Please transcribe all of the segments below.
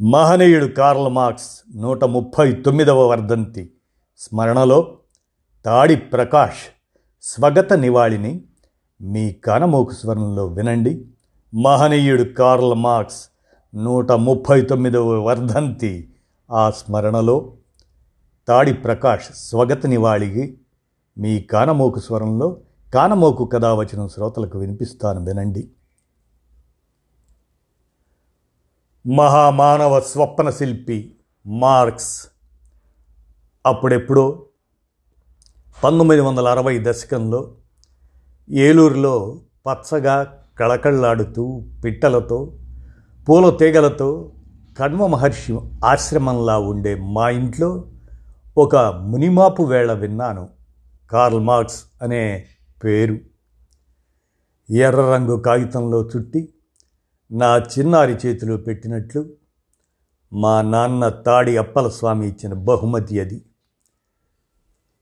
మహనీయుడు Karl Marx నూట ముప్పై తొమ్మిదవ వర్ధంతి. స్మరణలో తాడి ప్రకాష్ స్వగత నివాళిని మీ కనమోకు స్వరంలో వినండి. మహనీయుడు కార్ల్ మార్క్స్ నూట ముప్పై తొమ్మిదవ వర్ధంతి. ఆ స్మరణలో తాడి ప్రకాష్ స్వగత నివాళికి మీ కానమోకు స్వరంలో కానమోకు కథ వచ్చిన శ్రోతలకు వినిపిస్తాను. వినండి. మహామానవ స్వప్న శిల్పి మార్క్స్. అప్పుడెప్పుడో పంతొమ్మిది వందల అరవై దశకంలో ఏలూరులో పచ్చగా కళకళ్ళాడుతూ పిట్టలతో పూల తీగలతో కణ్వ మహర్షి ఆశ్రమంలా ఉండే మా ఇంట్లో ఒక మునిమాపు వేళ విన్నాను. కార్ల్ మార్క్స్ అనే పేరు. ఎర్ర రంగు కాగితంలో చుట్టి నా చిన్నారి చేతిలో పెట్టినట్లు మా నాన్న తాడి అప్పల స్వామి ఇచ్చిన బహుమతి అది.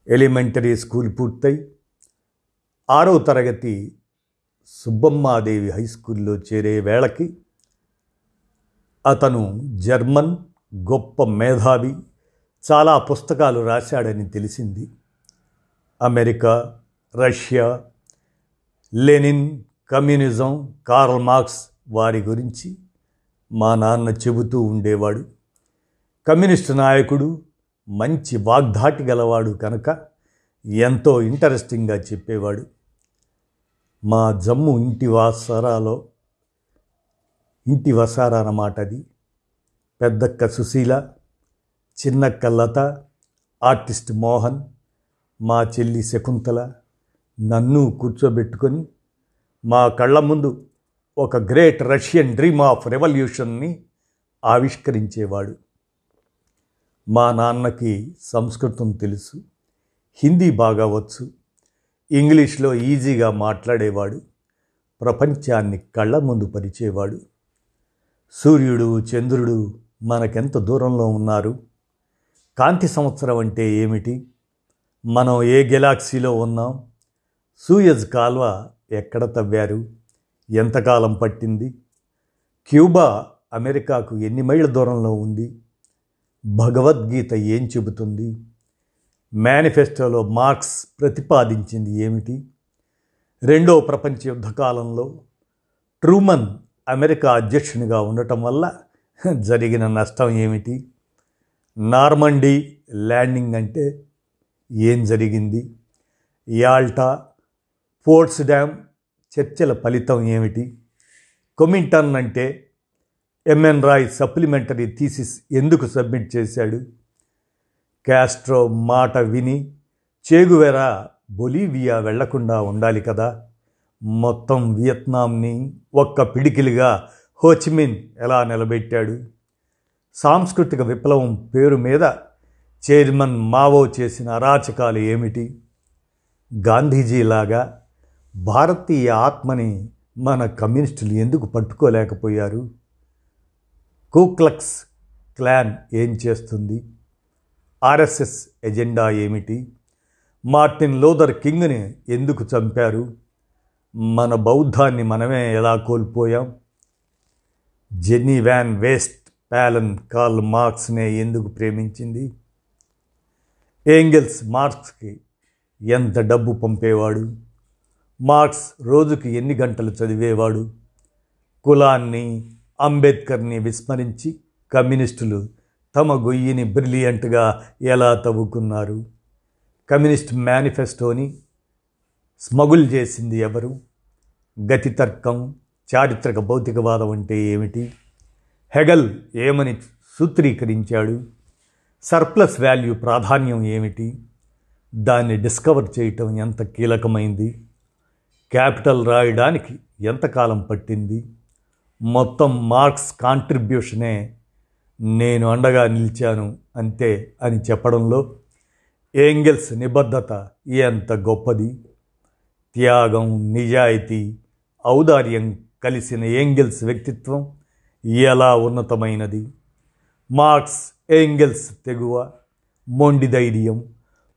ఎలిమెంటరీ స్కూల్ పూర్తయి ఆరో తరగతి సుబ్బమ్మాదేవి హై స్కూల్లో చేరే వేళకి అతను జర్మన్ గొప్ప మేధావి చాలా పుస్తకాలు రాశాడని తెలిసింది. America Russia Lenin communism Karl Marx వారి గురించి మా నాన్న చెబుతూ ఉండేవాడు. కమ్యూనిస్టు నాయకుడు మంచి వాగ్ధాటి గలవాడు కనుక ఎంతో ఇంట్రెస్టింగ్గా చెప్పేవాడు. మా జమ్ము ఇంటి వసారాలో ఇంటి వసారా అన్నమాట అది. పెద్దక్క సుశీల చిన్నక్క లత ఆర్టిస్ట్ మోహన్ మా చెల్లి శకుంతల నన్ను కూర్చోబెట్టుకొని మా కళ్ళ ముందు ఒక గ్రేట్ రష్యన్ డ్రీమ్ ఆఫ్ రెవల్యూషన్ని ఆవిష్కరించేవాడు. మా నాన్నకి సంస్కృతం తెలుసు హిందీ బాగా వచ్చు ఇంగ్లీష్లో ఈజీగా మాట్లాడేవాడు ప్రపంచాన్ని కళ్ళ ముందు పరిచేవాడు. సూర్యుడు చంద్రుడు మనకెంత దూరంలో ఉన్నారు? కాంతి సంవత్సరం అంటే ఏమిటి? మనం ఏ గెలాక్సీలో ఉన్నాం? సూయజ్ కాల్వ ఎక్కడ తవ్వారు? ఎంతకాలం పట్టింది? క్యూబా అమెరికాకు ఎన్ని మైళ్ళ దూరంలో ఉంది? భగవద్గీత ఏం చెబుతుంది? మేనిఫెస్టోలో మార్క్స్ ప్రతిపాదించింది ఏమిటి? రెండో ప్రపంచ యుద్ధ కాలంలో ట్రూమన్ అమెరికా అధ్యక్షునిగా ఉండటం వల్ల జరిగిన నష్టం ఏమిటి? నార్మండీ ల్యాండింగ్ అంటే ఏం జరిగింది? యాల్టా ఫోర్ట్స్ డ్యామ్ చర్చల ఫలితం ఏమిటి? కొమింటన్ అంటే ఎంఎన్ రాయ్ సప్లిమెంటరీ థీసిస్ ఎందుకు సబ్మిట్ చేశాడు? క్యాస్ట్రో మాట విని చేగువెరా బొలీవియా వెళ్ళకుండా ఉండాలి కదా. మొత్తం వియత్నాంని ఒక్క పిడికిలిగా హోచిమిన్ ఎలా నిలబెట్టాడు? సాంస్కృతిక విప్లవం పేరు మీద చైర్మన్ మావో చేసిన అరాచకాలు ఏమిటి? గాంధీజీలాగా భారతీయ ఆత్మని మన కమ్యూనిస్టులు ఎందుకు పట్టుకోలేకపోయారు? కూక్లక్స్ క్లాన్ ఏం చేస్తుంది? ఆర్ఎస్ఎస్ ఎజెండా ఏమిటి? మార్టిన్ లోదర్ కింగ్ని ఎందుకు చంపారు? మన బౌద్ధాన్ని మనమే ఎలా కోల్పోయాం? Jenny von Westphalen Karl మార్క్స్నే ఎందుకు ప్రేమించింది? ఏంగెల్స్ మార్క్స్కి ఎంత డబ్బు పంపేవాడు? మార్క్స్ రోజుకి ఎన్ని గంటలు చదివేవాడు? కులాన్ని అంబేద్కర్ని విస్మరించి కమ్యూనిస్టులు తమ గొయ్యిని బ్రిలియంట్గా ఎలా తవ్వుకున్నారు? కమ్యూనిస్ట్ మేనిఫెస్టోని స్మగుల్ చేసింది ఎవరు? గతి తర్కం చారిత్రక భౌతికవాదం అంటే ఏమిటి? హెగల్ ఏమని సూత్రీకరించాడు? సర్ప్లస్ వాల్యూ ప్రాధాన్యం ఏమిటి? దాన్ని డిస్కవర్ చేయటం ఎంత కీలకమైంది? క్యాపిటల్ రాయడానికి ఎంతకాలం పట్టింది? మొత్తం మార్క్స్ కాంట్రిబ్యూషనే నేను అండగా నిలిచాను అంతే అని చెప్పడంలో ఏంగెల్స్ నిబద్ధత ఎంత గొప్పది? త్యాగం నిజాయితీ ఔదార్యం కలిసిన ఏంగెల్స్ వ్యక్తిత్వం ఎలా ఉన్నతమైనది? మార్క్స్ ఏంగెల్స్ తెగువ మొండి ధైర్యం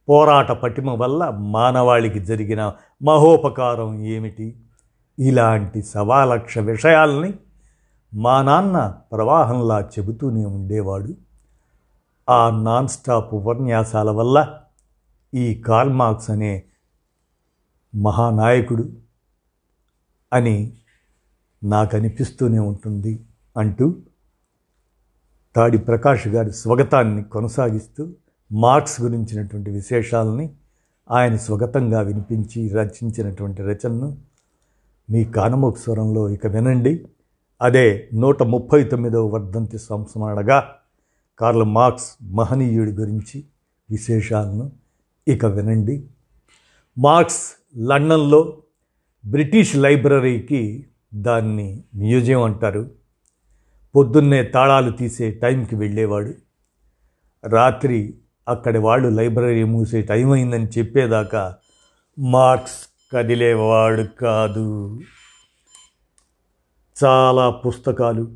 పోరాట పటిమ వల్ల మానవాళికి జరిగిన మహోపకారం ఏమిటి? ఇలాంటి సవాలక్ష విషయాల్ని మా నాన్న ప్రవాహంలా చెబుతూనే ఉండేవాడు. ఆ నాన్ స్టాప్ ఉపన్యాసాల వల్ల ఈ కార్మార్క్స్ అనే మహానాయకుడు అని నాకు అనిపిస్తూనే ఉంటుంది అంటూ తాడి ప్రకాష్ గారి స్వగతాన్ని కొనసాగిస్తూ మార్క్స్ గురించినటువంటి విశేషాలని ఆయన స్వగతంగా వినిపించి రచించినటువంటి రచనను మీ కానమోక స్వరంలో ఇక వినండి. అదే నూట ముప్పై తొమ్మిదవ వర్ధంతి సంస్మరణగా కార్ల మార్క్స్ మహనీయుడి గురించి విశేషాలను ఇక వినండి. మార్క్స్ లండన్లో బ్రిటిష్ లైబ్రరీకి దాన్ని మ్యూజియం అంటారు. పొద్దున్నే తాళాలు తీసే టైంకి వెళ్ళేవాడు. రాత్రి అక్కడి వాళ్ళు లైబ్రరీ మూసే టైం అయిందని చెప్పేదాకా మార్క్స్ కదిలేవాడు కాదు. చాలా పుస్తకాలు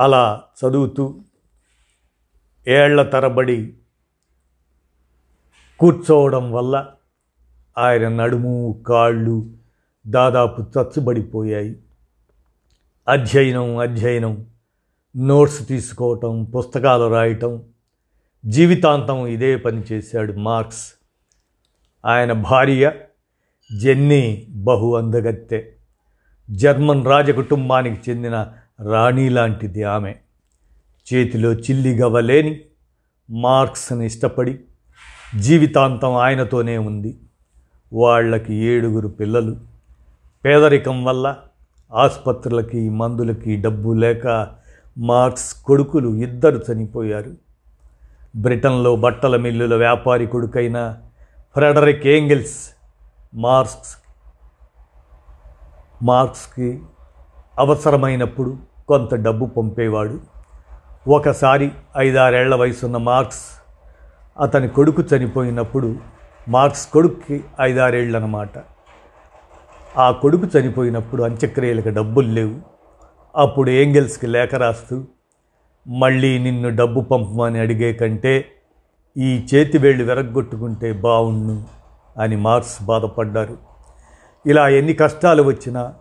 అలా చదువుతూ ఏళ్ళ తరబడి కూర్చోవడం వల్ల ఆయన నడుము కాళ్ళు దాదాపు చచ్చుబడిపోయాయి. అధ్యయనం అధ్యయనం నోట్స్ తీసుకోవటం పుస్తకాలు రాయటం జీవితాంతం ఇదే పని చేశాడు మార్క్స్. ఆయన భార్య జెన్నీ బహు అందగత్తె. జర్మన్ రాజకుటుంబానికి చెందిన రాణి లాంటిది ఆమె. చేతిలో చిల్లి గవ్వలేని మార్క్స్ని ఇష్టపడి జీవితాంతం ఆయనతోనే ఉంది. వాళ్ళకి ఏడుగురు పిల్లలు. పేదరికం వల్ల ఆసుపత్రులకి మందులకి డబ్బు లేక మార్క్స్ కొడుకులు ఇద్దరు చనిపోయారు. బ్రిటన్లో బట్టల మిల్లుల వ్యాపారి కొడుకైన ఫ్రెడరిక్ ఏంగిల్స్ మార్క్స్ మార్క్స్కి అవసరమైనప్పుడు కొంత డబ్బు పంపేవాడు. ఒకసారి ఐదారేళ్ళ వయసున్న మార్క్స్ అతని కొడుకు చనిపోయినప్పుడు మార్క్స్ కొడుక్కి ఐదారేళ్ళనమాట ఆ కొడుకు చనిపోయినప్పుడు అంత్యక్రియలకు డబ్బులు లేవు. అప్పుడు ఏంగిల్స్కి లేఖ రాస్తూ మళ్ళీ నిన్ను డబ్బు పంపమని అడిగే కంటే ఈ చేతి వేళ్ళు వెరగొట్టుకుంటే బావుణ్ణు అని మార్క్స్ బాధపడ్డారు. ఇలా ఎన్ని కష్టాలు వచ్చినా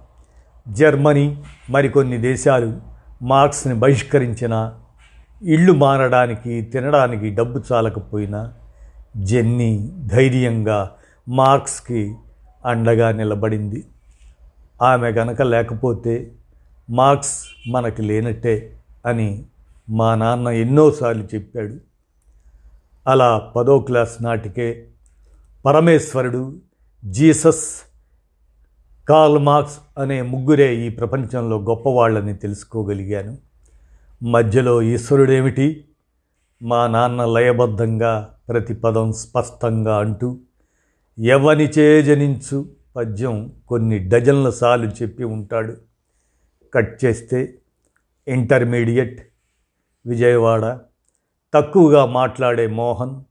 జర్మనీ మరికొన్ని దేశాలు మార్క్స్ని బహిష్కరించినా ఇళ్ళు మారడానికి తినడానికి డబ్బు చాలకపోయినా జెన్నీ ధైర్యంగా మార్క్స్కి అండగా నిలబడింది. ఆమె గనక లేకపోతే మార్క్స్ మనకి లేనట్టే అని మా నాన్న ఎన్నోసార్లు చెప్పాడు. అలా పదో క్లాస్ నాటికే పరమేశ్వరుడు జీసస్ కార్ల్ మార్క్స్ అనే ముగ్గురే ఈ ప్రపంచంలో గొప్పవాళ్ళని తెలుసుకోగలిగాను. మధ్యలో ఈశ్వరుడేమిటి? మా నాన్న లయబద్ధంగా ప్రతి పదం స్పష్టంగా అంటూ ఎవనిచే జనించు పద్యం కొన్ని డజన్ల సార్లు చెప్పి ఉంటాడు. కట్ చేస్తే ఇంటర్మీడియట్ విజయవాడ. తక్కువగా మాట్లాడే మోహన్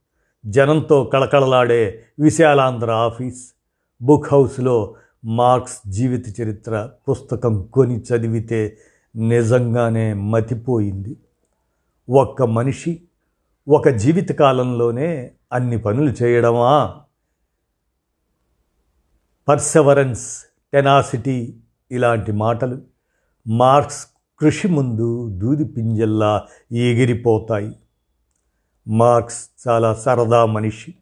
జనంతో కళకళలాడే విశాలాంధ్ర ఆఫీస్ బుక్ హౌస్లో మార్క్స్ జీవిత చరిత్ర పుస్తకం కొని చదివితే నిజంగానే మతిపోయింది. ఒక్క మనిషి ఒక జీవితకాలంలోనే అన్ని పనులు చేయడమా? పర్సెవరెన్స్ టెనాసిటీ ఇలాంటి మాటలు మార్క్స్ కృషి ముందు దూది పింజల్లా ఎగిరిపోతాయి మార్క్స్ చాలా సరదా మనిషి.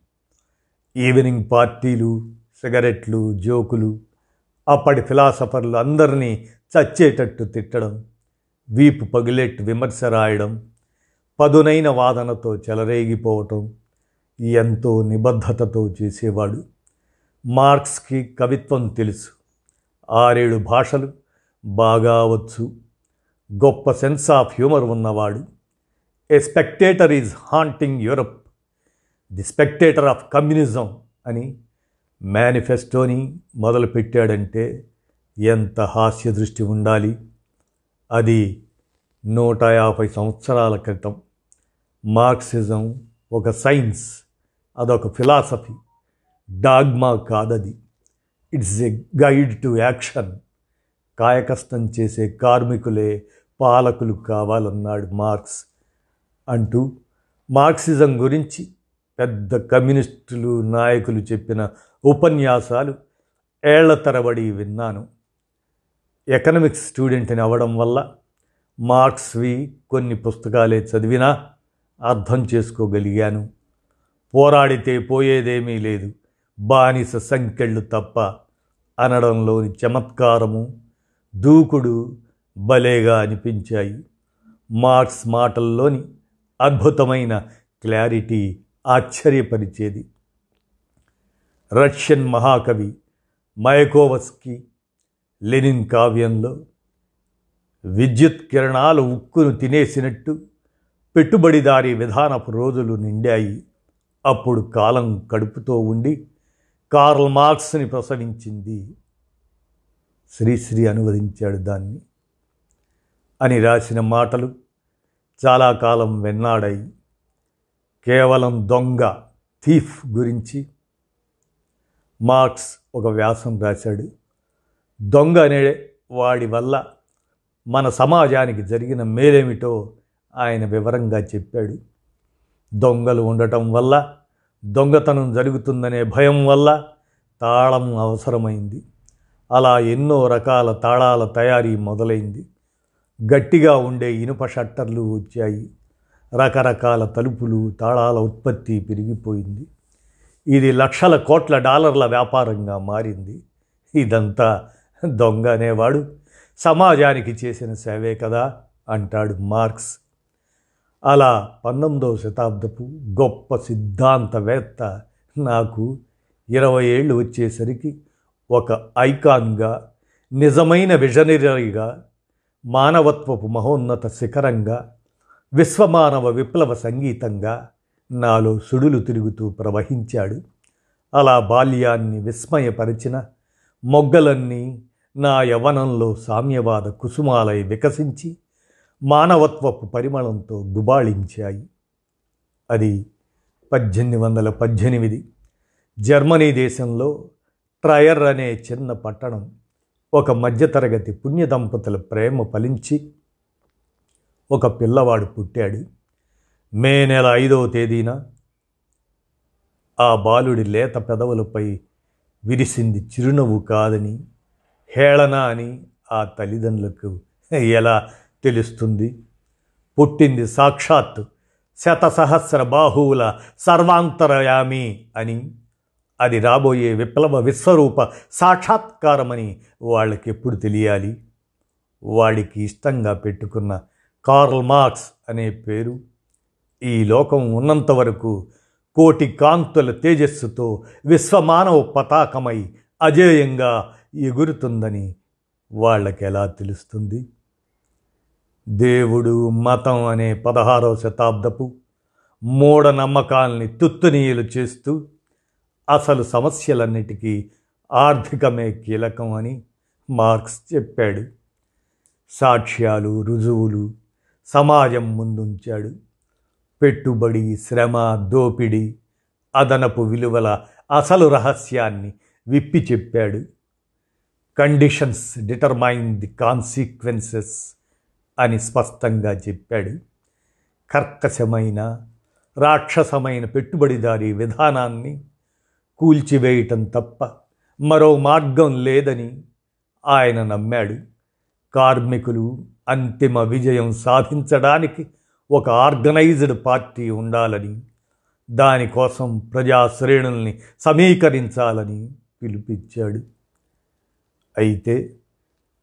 ఈవినింగ్ పార్టీలు సిగరెట్లు జోకులు అప్పటి ఫిలాసఫర్లు అందరినీ చచ్చేటట్టు తిట్టడం వీపు పగిలేట్టు విమర్శ రాయడం పదునైన వాదనతో చెలరేగిపోవటం ఎంతో నిబద్ధతతో చేసేవాడు. మార్క్స్కి కవిత్వం తెలుసు. ఆరేడు భాషలు బాగా వచ్చు. గొప్ప సెన్స్ ఆఫ్ హ్యూమర్ ఉన్నవాడు. A spectator is haunting Europe. The spectator of communism అని మేనిఫెస్టోని మొదలుపెట్టాడంటే ఎంత హాస్య దృష్టి ఉండాలి. అది నూట యాభై సంవత్సరాల క్రితం. మార్క్సిజం ఒక సైన్స్ అదొక ఫిలాసఫీ. డాగ్మా కాదది. It's a guide to action. కాయకష్టం చేసే కార్మికులే పాలకులు కావాలన్నాడు మార్క్స్ అంటూ మార్క్సిజం గురించి పెద్ద కమ్యూనిస్టులు నాయకులు చెప్పిన ఉపన్యాసాలు ఏళ్ళ తరబడి విన్నాను. ఎకనమిక్స్ స్టూడెంట్ని అవ్వడం వల్ల మార్క్స్వి కొన్ని పుస్తకాలే చదివినా అర్థం చేసుకోగలిగాను. పోరాడితే పోయేదేమీ లేదు. బానిస సంఖ్యళ్ళు తప్ప అనడంలోని చమత్కారము దూకుడు భలేగా అనిపించాయి. మార్క్స్ మాటల్లోని అద్భుతమైన క్లారిటీ ఆశ్చర్యపరిచేది. రష్యన్ మహాకవి మయకోవస్కి లెనిన్ కావ్యంలో విద్యుత్ కిరణాలు ఉక్కును తినేసినట్టు పెట్టుబడిదారి విధానపు రోజులు నిండాయి. అప్పుడు కాలం కడుపుతో ఉండి కార్ల్ మార్క్స్ని ప్రసవించింది శ్రీశ్రీ అనువదించాడు దాన్ని. అని రాసిన మాటలు చాలా కాలం వెన్నాడాయి కేవలం దొంగ థీఫ్ గురించి మార్క్స్ ఒక వ్యాసం రాశాడు. దొంగ అనే వాడి వల్ల మన సమాజానికి జరిగిన మేలేమిటో ఆయన వివరంగా చెప్పాడు. దొంగలు ఉండటం వల్ల దొంగతనం జరుగుతుందనే భయం వల్ల తాళం అవసరమైంది. అలా ఎన్నో రకాల తాళాల తయారీ మొదలైంది. గట్టిగా ఉండే ఇనుప షట్టర్లు వచ్చాయి. రకరకాల తలుపులు తాళాల ఉత్పత్తి పెరిగిపోయింది. ఇది లక్షల కోట్ల డాలర్ల వ్యాపారంగా మారింది. ఇదంతా దొంగ అనేవాడు సమాజానికి చేసిన సేవే కదా అంటాడు మార్క్స్. అలా పంతొమ్మిదవ శతాబ్దపు గొప్ప సిద్ధాంతవేత్త నాకు ఇరవై ఏళ్ళు వచ్చేసరికి ఒక ఐకాన్గా నిజమైన విజనరీగా మానవత్వపు మహోన్నత శిఖరంగా విశ్వమానవ విప్లవ సంగీతంగా నాలో సుడులు తిరుగుతూ ప్రవహించాడు. అలా బాల్యాన్ని విస్మయపరిచిన మొగ్గలన్నీ నా యవనంలో సామ్యవాద కుసుమాలై వికసించి మానవత్వపు పరిమళంతో గుబాళించాయి. అది పద్దెనిమిది వందల పద్దెనిమిది జర్మనీ దేశంలో ట్రయర్ అనే చిన్న పట్టణం ఒక మధ్యతరగతి పుణ్య దంపతుల ప్రేమ ఫలించి ఒక పిల్లవాడు పుట్టాడు. మే నెల ఐదవ తేదీన ఆ బాలుడి లేత పెదవులపై విరిసింది చిరునవ్వు కాదని హేళన అని ఆ తల్లిదండ్రులకు ఎలా తెలుస్తుంది? పుట్టింది సాక్షాత్ శతసహస్ర బాహువుల సర్వాంతరయామి అని అది రాబోయే విప్లవ విశ్వరూప సాక్షాత్కారమని వాళ్ళకి ఎప్పుడు తెలియాలి? వాడికి ఇష్టంగా పెట్టుకున్న కార్ల్ మార్క్స్ అనే పేరు. ఈ లోకం ఉన్నంత వరకు కోటి కాంతుల తేజస్సుతో విశ్వమానవ పతాకమై అజేయంగా ఎగురుతుందని వాళ్ళకి ఎలా తెలుస్తుంది? దేవుడు మతం అనే పదహారవ శతాబ్దపు మూఢనమ్మకాల్ని తుత్తునీయులు చేస్తూ అసలు సమస్యలన్నిటికీ ఆర్థికమే కీలకం అని మార్క్స్ చెప్పాడు. సాక్ష్యాలు రుజువులు సమాజం ముందుంచాడు. పెట్టుబడి శ్రమ దోపిడి అదనపు విలువల అసలు రహస్యాన్ని విప్పి చెప్పాడు. కండిషన్స్ డిటర్మైన్ ది కాన్సిక్వెన్సెస్ అని స్పష్టంగా చెప్పాడు. కర్కశమైన రాక్షసమైన పెట్టుబడిదారీ విధానాన్ని కూల్చివేయటం తప్ప మరో మార్గం లేదని ఆయన నమ్మాడు. కార్మికులు అంతిమ విజయం సాధించడానికి ఒక ఆర్గనైజ్డ్ పార్టీ ఉండాలని దానికోసం ప్రజాశ్రేణుల్ని సమీకరించాలని పిలిపించాడు. అయితే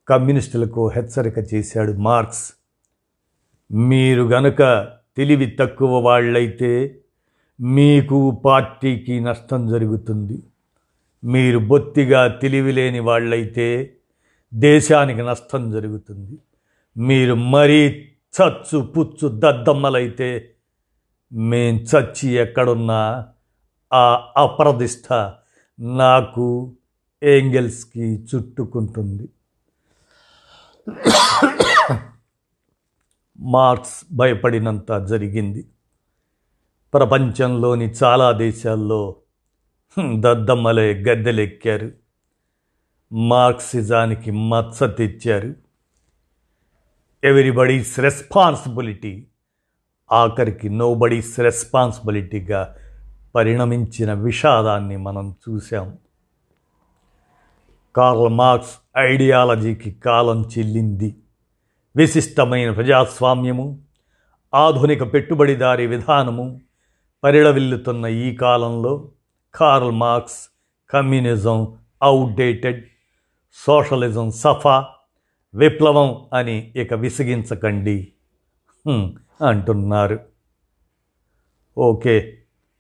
కమ్యూనిస్టులకు హెచ్చరిక చేశాడు మార్క్స్. మీరు గనుక తెలివి తక్కువ వాళ్ళైతే మీకు పార్టీకి నష్టం జరుగుతుంది. మీరు బొత్తిగా తెలివిలేని వాళ్ళైతే దేశానికి నష్టం జరుగుతుంది. మీరు మరీ చచ్చు పుచ్చు దద్దమ్మలైతే మేం చచ్చి ఎక్కడున్నా ఆ అప్రదిష్ట నాకు ఏంగెల్స్కి చుట్టుకుంటుంది. మార్క్స్ భయపడినంత జరిగింది. ప్రపంచంలోని చాలా దేశాల్లో దద్దమ్మలే గద్దెలెక్కారు. మార్క్సిజానికి మత్స తెచ్చారు. ఎవ్రీబడీస్ రెస్పాన్సిబిలిటీ ఆఖరికి నో బడీస్ రెస్పాన్సిబిలిటీగా పరిణమించిన విషాదాన్ని మనం చూసాం కార్ల్ మార్క్స్ ఐడియాలజీకి కాలం చెల్లింది. విశిష్టమైన ప్రజాస్వామ్యము ఆధునిక పెట్టుబడిదారీ విధానము పరిడవిల్లుతున్న ఈ కాలంలో Karl Marx communism outdated socialism సఫా విప్లవం అని ఇక విసిగించకండి. అంటున్నారు. ఓకే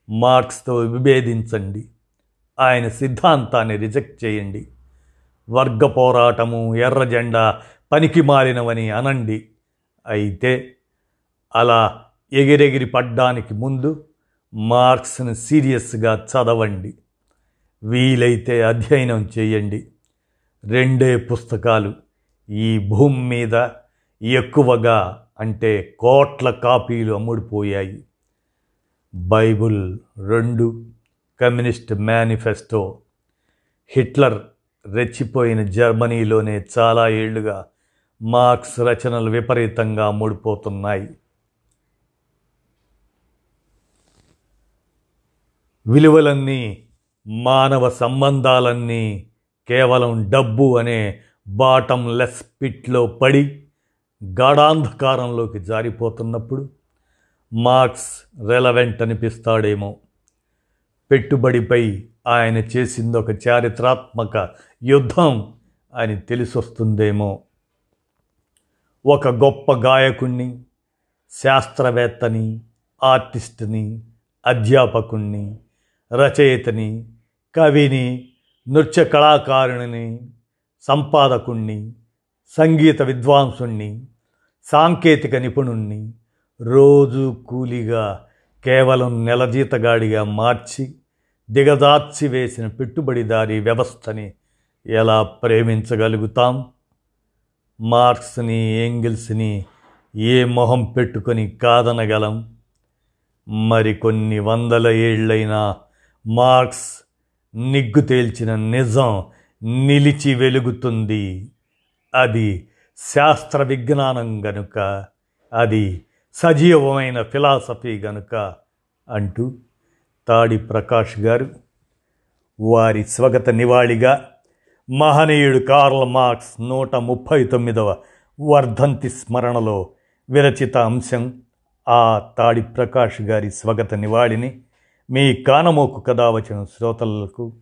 మార్క్స్తో విభేదించండి. ఆయన సిద్ధాంతాన్ని రిజెక్ట్ చేయండి. వర్గ పోరాటము ఎర్ర జెండా పనికి మారినవని అనండి. అయితే అలా ఎగిరెగిరి పడ్డానికి ముందు మార్క్స్ని సీరియస్గా చదవండి. వీలైతే అధ్యయనం చేయండి. రెండే పుస్తకాలు ఈ భూమి మీద ఎక్కువగా అంటే కోట్ల కాపీలు అమ్ముడుపోయాయి. బైబుల్ రెండు కమ్యూనిస్ట్ మేనిఫెస్టో. హిట్లర్ రెచ్చిపోయిన జర్మనీలోనే చాలా ఏళ్ళుగా మార్క్స్ రచనలు విపరీతంగా ముడిపోతున్నాయి విలువలన్నీ మానవ సంబంధాలన్నీ కేవలం డబ్బు అనే బాటం లెస్ పిట్లో పడి గాఢాంధకారంలోకి జారిపోతున్నప్పుడు మార్క్స్ రెలవెంట్ అనిపిస్తాడేమో. పెట్టుబడిపై ఆయన చేసింది ఒక చారిత్రాత్మక యుద్ధం అని తెలిసొస్తుందేమో. ఒక గొప్ప గాయకుణ్ణి శాస్త్రవేత్తని ఆర్టిస్ట్ని అధ్యాపకుణ్ణి రచయితని కవిని నృత్య కళాకారుని సంపాదకుణ్ణి సంగీత విద్వాంసుణ్ణి సాంకేతిక నిపుణుణ్ణి రోజు కూలిగా కేవలం నెల జీతగాడిగా మార్చి దిగదార్చి వేసిన పెట్టుబడిదారీ వ్యవస్థని ఎలా ప్రేమించగలుగుతాం? మార్క్స్ని ఏంగిల్స్ని ఏ మొహం పెట్టుకొని కాదనగలం? మరికొన్ని వందల ఏళ్ళైనా మార్క్స్ నిగ్గు తేల్చిన నిజం నిలిచి వెలుగుతుంది. అది శాస్త్ర విజ్ఞానం గనుక అది సజీవమైన ఫిలాసఫీ గనుక అంటూ తాడి ప్రకాష్ గారు వారి స్వగత నివాళిగా మహనీయుడు కార్ల్ మార్క్స్ నూట ముప్పై తొమ్మిదవ వర్ధంతి స్మరణలో విరచిత అంశం ఆ తాడి ప్రకాష్ గారి స్వగత నివాళిని మీ కానమోకు కథ వచ్చిన శ్రోతలకు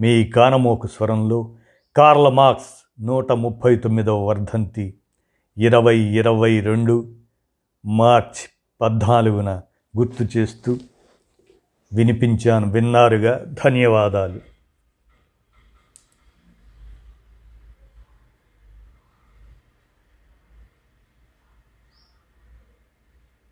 మీ కానమోకు స్వరంలో కార్ల మార్క్స్ నూట ముప్పై తొమ్మిదవ వర్ధంతి ఇరవై ఇరవై రెండు మార్చ్ పద్నాలుగున గుర్తు చేస్తూ వినిపించాను విన్నారుగా. ధన్యవాదాలు.